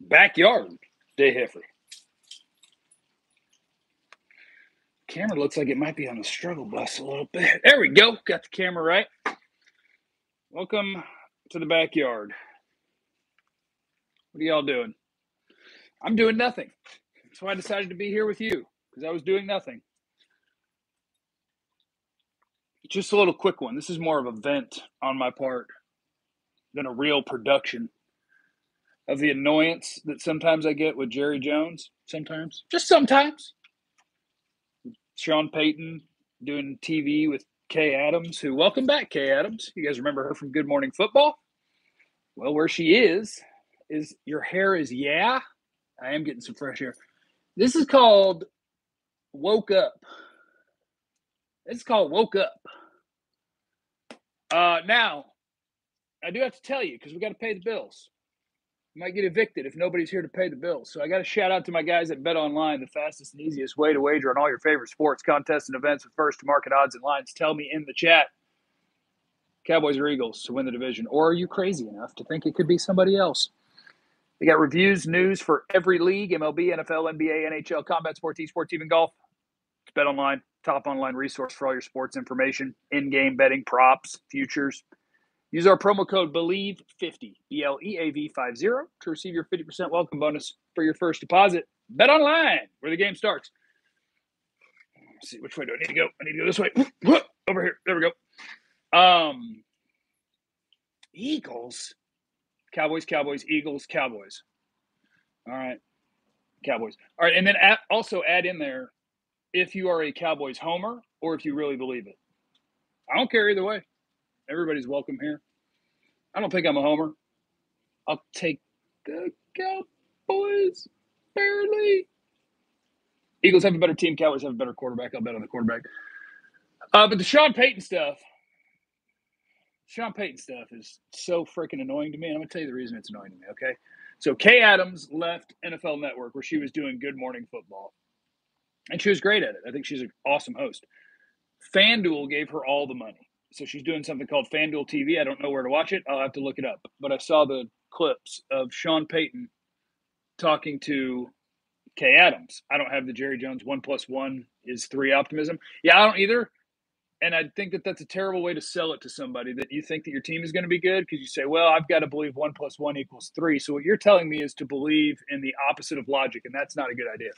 backyard day heifer. Camera looks like it might be on the struggle bus a little bit. There we go. Got the camera right. Welcome to the backyard. What are y'all doing? I'm doing nothing. That's why I decided to be here with you because I was doing nothing. Just a little quick one. This is more of a vent on my part than a real production of the annoyance that sometimes I get with Jerry Jones. Sometimes, just sometimes. Sean Payton doing TV with Kay Adams, who welcome back, Kay Adams. You guys remember her from Good Morning Football? Well, where she is is your hair is yeah. I am getting some fresh air. This is called woke up. It's called woke up. Uh, now, I do have to tell you because we got to pay the bills might get evicted if nobody's here to pay the bills. So I got to shout out to my guys at Bet Online, the fastest and easiest way to wager on all your favorite sports, contests, and events with first to market odds and lines. Tell me in the chat, Cowboys or Eagles to win the division, or are you crazy enough to think it could be somebody else? They got reviews, news for every league: MLB, NFL, NBA, NHL, combat sports, esports, even golf. It's Bet Online, top online resource for all your sports information, in-game betting, props, futures Use our promo code BLEAV50, B L E A V 50, to receive your 50% welcome bonus for your first deposit. Bet online, where the game starts. Let's see, which way do I need to go? I need to go this way. Over here. There we go. Um, Eagles, Cowboys, Cowboys, Eagles, Cowboys. All right. Cowboys. All right. And then add, also add in there if you are a Cowboys homer or if you really believe it. I don't care either way. Everybody's welcome here. I don't think I'm a homer. I'll take the Cowboys barely. Eagles have a better team. Cowboys have a better quarterback. I'll bet on the quarterback. Uh, but the Sean Payton stuff, Sean Payton stuff is so freaking annoying to me. And I'm going to tell you the reason it's annoying to me, okay? So Kay Adams left NFL Network where she was doing Good Morning Football. And she was great at it. I think she's an awesome host. FanDuel gave her all the money so she's doing something called FanDuel TV. I don't know where to watch it. I'll have to look it up. But I saw the clips of Sean Payton talking to Kay Adams. I don't have the Jerry Jones one plus one is three optimism. Yeah, I don't either. And I think that that's a terrible way to sell it to somebody that you think that your team is going to be good because you say, well, I've got to believe one plus one equals three. So what you're telling me is to believe in the opposite of logic, and that's not a good idea.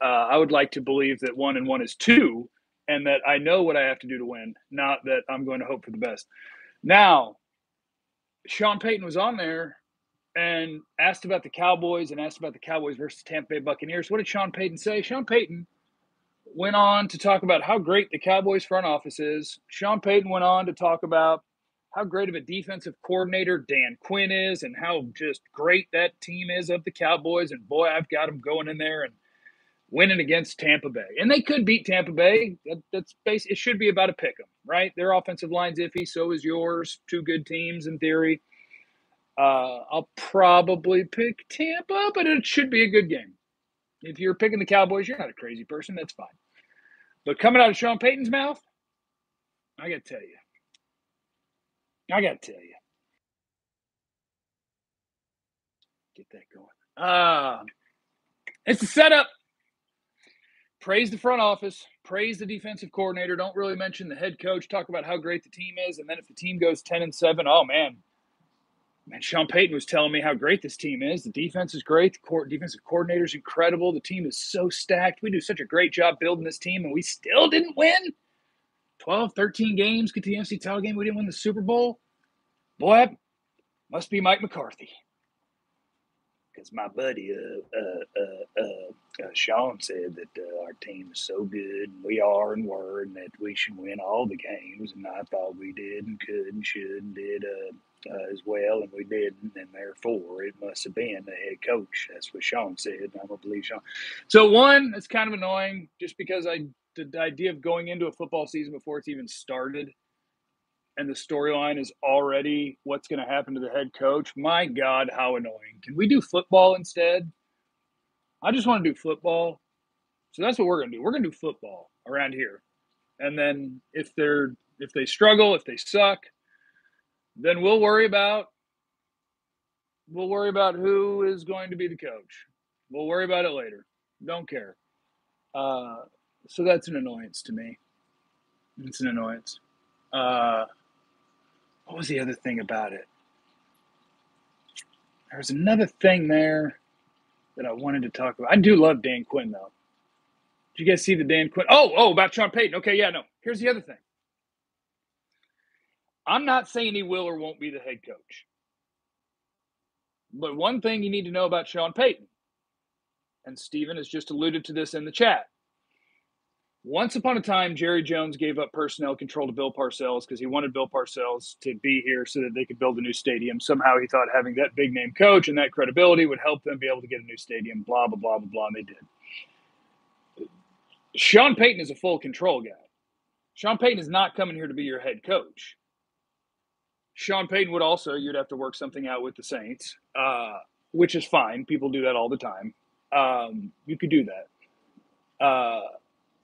Uh, I would like to believe that one and one is two and that I know what I have to do to win, not that I'm going to hope for the best. Now, Sean Payton was on there and asked about the Cowboys and asked about the Cowboys versus Tampa Bay Buccaneers. What did Sean Payton say? Sean Payton went on to talk about how great the Cowboys front office is. Sean Payton went on to talk about how great of a defensive coordinator Dan Quinn is and how just great that team is of the Cowboys. And boy, I've got them going in there and winning against Tampa Bay, and they could beat Tampa Bay. That, that's base. It should be about a pick 'em, right? Their offensive line's iffy, so is yours. Two good teams in theory. Uh, I'll probably pick Tampa, but it should be a good game. If you're picking the Cowboys, you're not a crazy person. That's fine. But coming out of Sean Payton's mouth, I got to tell you. I got to tell you. Get that going. Uh, it's a setup praise the front office, praise the defensive coordinator. Don't really mention the head coach. Talk about how great the team is, and then if the team goes ten and seven, oh man, man, Sean Payton was telling me how great this team is. The defense is great. The court defensive coordinator is incredible. The team is so stacked. We do such a great job building this team, and we still didn't win. 12, 13 games, get to the NFC title game. We didn't win the Super Bowl. Boy, must be Mike McCarthy because my buddy uh, uh, uh, uh, uh, Sean said that our team is so good, and we are and were, and that we should win all the games. And I thought we did and could and should and did as well, and we didn't. And therefore, it must have been the head coach. That's what Sean said. And I'm gonna believe Sean. So one, it's kind of annoying, just because I the idea of going into a football season before it's even started and the storyline is already what's going to happen to the head coach, my God, how annoying. Can we do football instead? I just want to do football. So that's what we're going to do. We're going to do football around here. And then if they're if they struggle, if they suck, then we'll worry about We'll worry about who is going to be the coach. We'll worry about it later. Don't care. Uh, so that's an annoyance to me. It's an annoyance. Uh, what was the other thing about it? There was another thing there that I wanted to talk about. I do love Dan Quinn though. Did you guys see the Dan Quinn? Oh, oh, about Sean Payton. Okay, yeah, no. Here's the other thing. I'm not saying he will or won't be the head coach. But one thing you need to know about Sean Payton, and Steven has just alluded to this in the chat. Once upon a time, Jerry Jones gave up personnel control to Bill Parcells because he wanted Bill Parcells to be here so that they could build a new stadium. Somehow he thought having that big name coach and that credibility would help them be able to get a new stadium, blah, blah, blah, blah, blah, and they did. Sean Payton is a full control guy. Sean Payton is not coming here to be your head coach. Sean Payton would also, you'd have to work something out with the Saints, uh, which is fine. People do that all the time. Um, you could do that. Uh,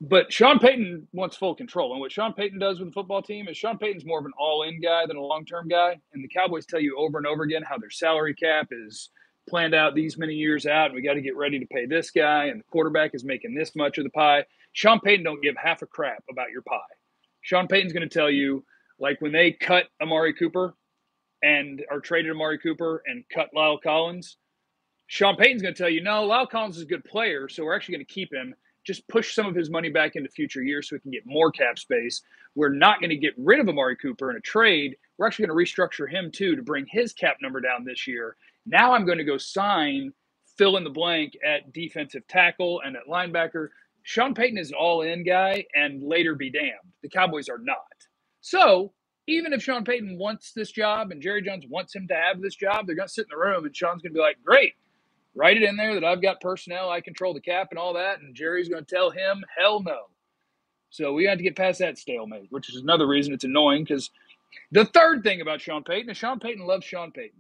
but Sean Payton wants full control. And what Sean Payton does with the football team is Sean Payton's more of an all in guy than a long term guy. And the Cowboys tell you over and over again how their salary cap is planned out these many years out. And we got to get ready to pay this guy. And the quarterback is making this much of the pie. Sean Payton don't give half a crap about your pie. Sean Payton's going to tell you, like when they cut Amari Cooper and are traded Amari Cooper and cut La'el Collins, Sean Payton's going to tell you, no, La'el Collins is a good player, so we're actually going to keep him. Just push some of his money back into future years so we can get more cap space. We're not going to get rid of Amari Cooper in a trade. We're actually going to restructure him too to bring his cap number down this year. Now I'm going to go sign fill in the blank at defensive tackle and at linebacker. Sean Payton is an all in guy and later be damned. The Cowboys are not. So even if Sean Payton wants this job and Jerry Jones wants him to have this job, they're going to sit in the room and Sean's going to be like, great, write it in there that I've got personnel, I control the cap and all that. And Jerry's going to tell him, hell no. So we have to get past that stalemate, which is another reason it's annoying because the third thing about Sean Payton is Sean Payton loves Sean Payton.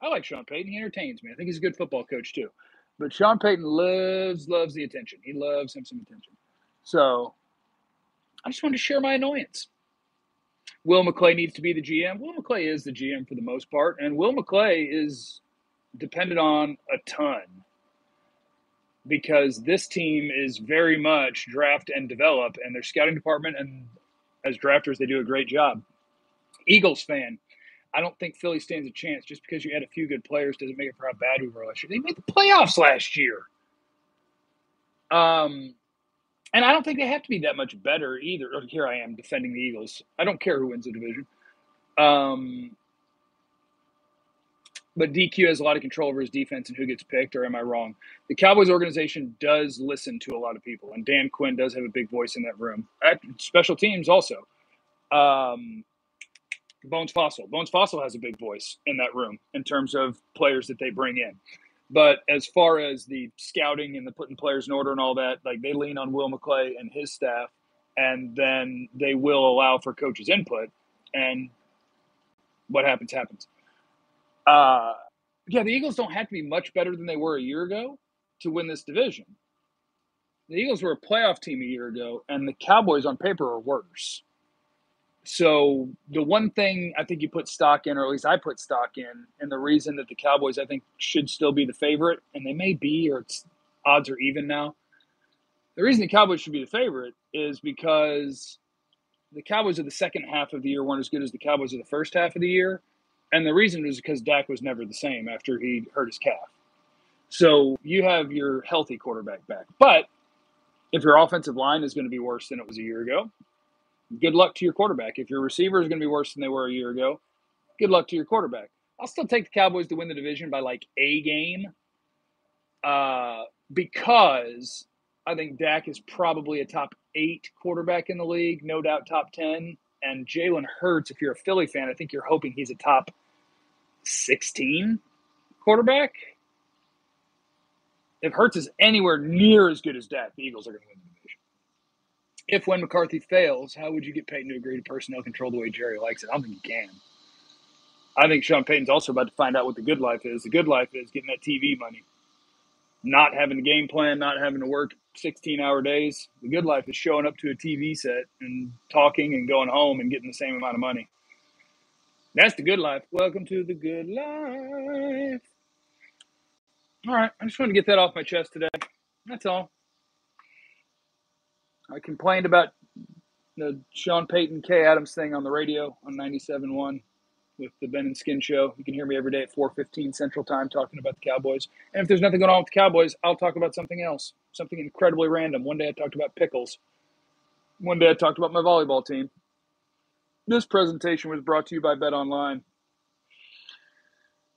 I like Sean Payton. He entertains me. I think he's a good football coach too. But Sean Payton loves, loves the attention. He loves him some attention. So I just wanted to share my annoyance. Will McClay needs to be the GM. Will McClay is the GM for the most part, and Will McClay is dependent on a ton because this team is very much draft and develop, and their scouting department and as drafters they do a great job. Eagles fan, I don't think Philly stands a chance just because you had a few good players doesn't make it for how bad we were last year. They made the playoffs last year. Um, and I don't think they have to be that much better either. Here I am defending the Eagles. I don't care who wins the division. Um, but DQ has a lot of control over his defense and who gets picked, or am I wrong? The Cowboys organization does listen to a lot of people, and Dan Quinn does have a big voice in that room. Special teams also. Um, Bones Fassel. Bones Fassel has a big voice in that room in terms of players that they bring in. But as far as the scouting and the putting players in order and all that, like they lean on Will McClay and his staff, and then they will allow for coaches' input. And what happens, happens. Uh, yeah, the Eagles don't have to be much better than they were a year ago to win this division. The Eagles were a playoff team a year ago, and the Cowboys on paper are worse. So the one thing I think you put stock in, or at least I put stock in, and the reason that the Cowboys I think should still be the favorite, and they may be, or it's odds are even now. The reason the Cowboys should be the favorite is because the Cowboys of the second half of the year weren't as good as the Cowboys of the first half of the year, and the reason is because Dak was never the same after he hurt his calf. So you have your healthy quarterback back, but if your offensive line is going to be worse than it was a year ago, good luck to your quarterback. If your receiver is going to be worse than they were a year ago, good luck to your quarterback. I'll still take the Cowboys to win the division by like a game uh, because I think Dak is probably a top eight quarterback in the league, no doubt top 10. And Jalen Hurts, if you're a Philly fan, I think you're hoping he's a top 16 quarterback. If Hurts is anywhere near as good as Dak, the Eagles are going to win the division. if when McCarthy fails, how would you get Payton to agree to personnel control the way Jerry likes it? I don't think you can. I think Sean Payton's also about to find out what the good life is. The good life is getting that TV money, not having a game plan, not having to work 16 hour days. The good life is showing up to a TV set and talking and going home and getting the same amount of money. That's the good life. Welcome to the good life. All right. I just wanted to get that off my chest today. That's all. I complained about the Sean Payton Kay Adams thing on the radio on 97.1 with the Ben and Skin show. You can hear me every day at 4:15 Central Time talking about the Cowboys. And if there's nothing going on with the Cowboys, I'll talk about something else, something incredibly random. One day I talked about pickles. One day I talked about my volleyball team. This presentation was brought to you by Bet Online.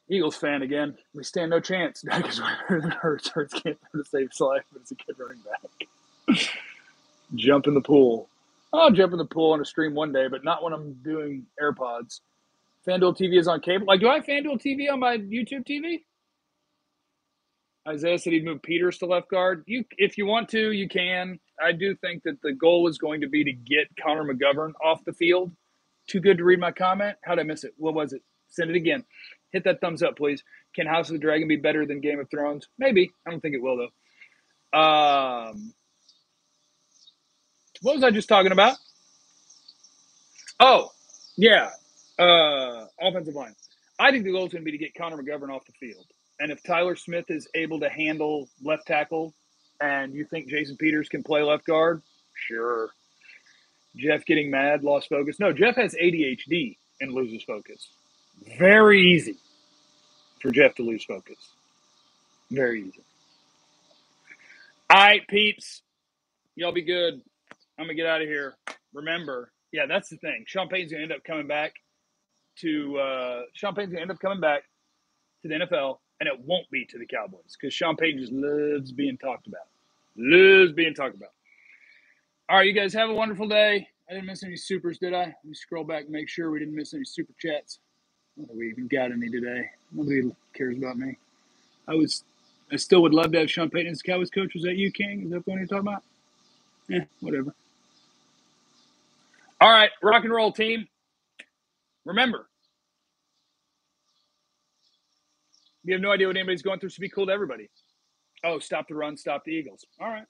Eagles fan again. We stand no chance. Dak is better than Hurts. Hurts can't to save his life, but it's a good running back. Jump in the pool. I'll jump in the pool on a stream one day, but not when I'm doing AirPods. FanDuel TV is on cable. Like, do I have FanDuel TV on my YouTube TV? Isaiah said he'd move Peters to left guard. You, if you want to, you can. I do think that the goal is going to be to get Connor McGovern off the field. Too good to read my comment. How'd I miss it? What was it? Send it again. Hit that thumbs up, please. Can House of the Dragon be better than Game of Thrones? Maybe. I don't think it will though. Um, what was I just talking about? Oh, yeah. Uh, offensive line. I think the goal is going to be to get Connor McGovern off the field. And if Tyler Smith is able to handle left tackle and you think Jason Peters can play left guard, sure. Jeff getting mad, lost focus. No, Jeff has ADHD and loses focus. Very easy for Jeff to lose focus. Very easy. All right, peeps. Y'all be good. I'm going to get out of here. Remember, yeah, that's the thing. Champagne's going to end up coming back to, uh, Payton's going to end up coming back to the NFL, and it won't be to the Cowboys because Champagne just loves being talked about. Loves being talked about. All right, you guys have a wonderful day. I didn't miss any supers, did I? Let me scroll back and make sure we didn't miss any super chats. That we even got any today. Nobody cares about me. I was, I still would love to have Sean Payton as Cowboys coach. Was that you, King? Is that the one you're talking about? Eh, whatever. All right, rock and roll team. Remember, you have no idea what anybody's going through, so be cool to everybody. Oh, stop the run, stop the Eagles. All right.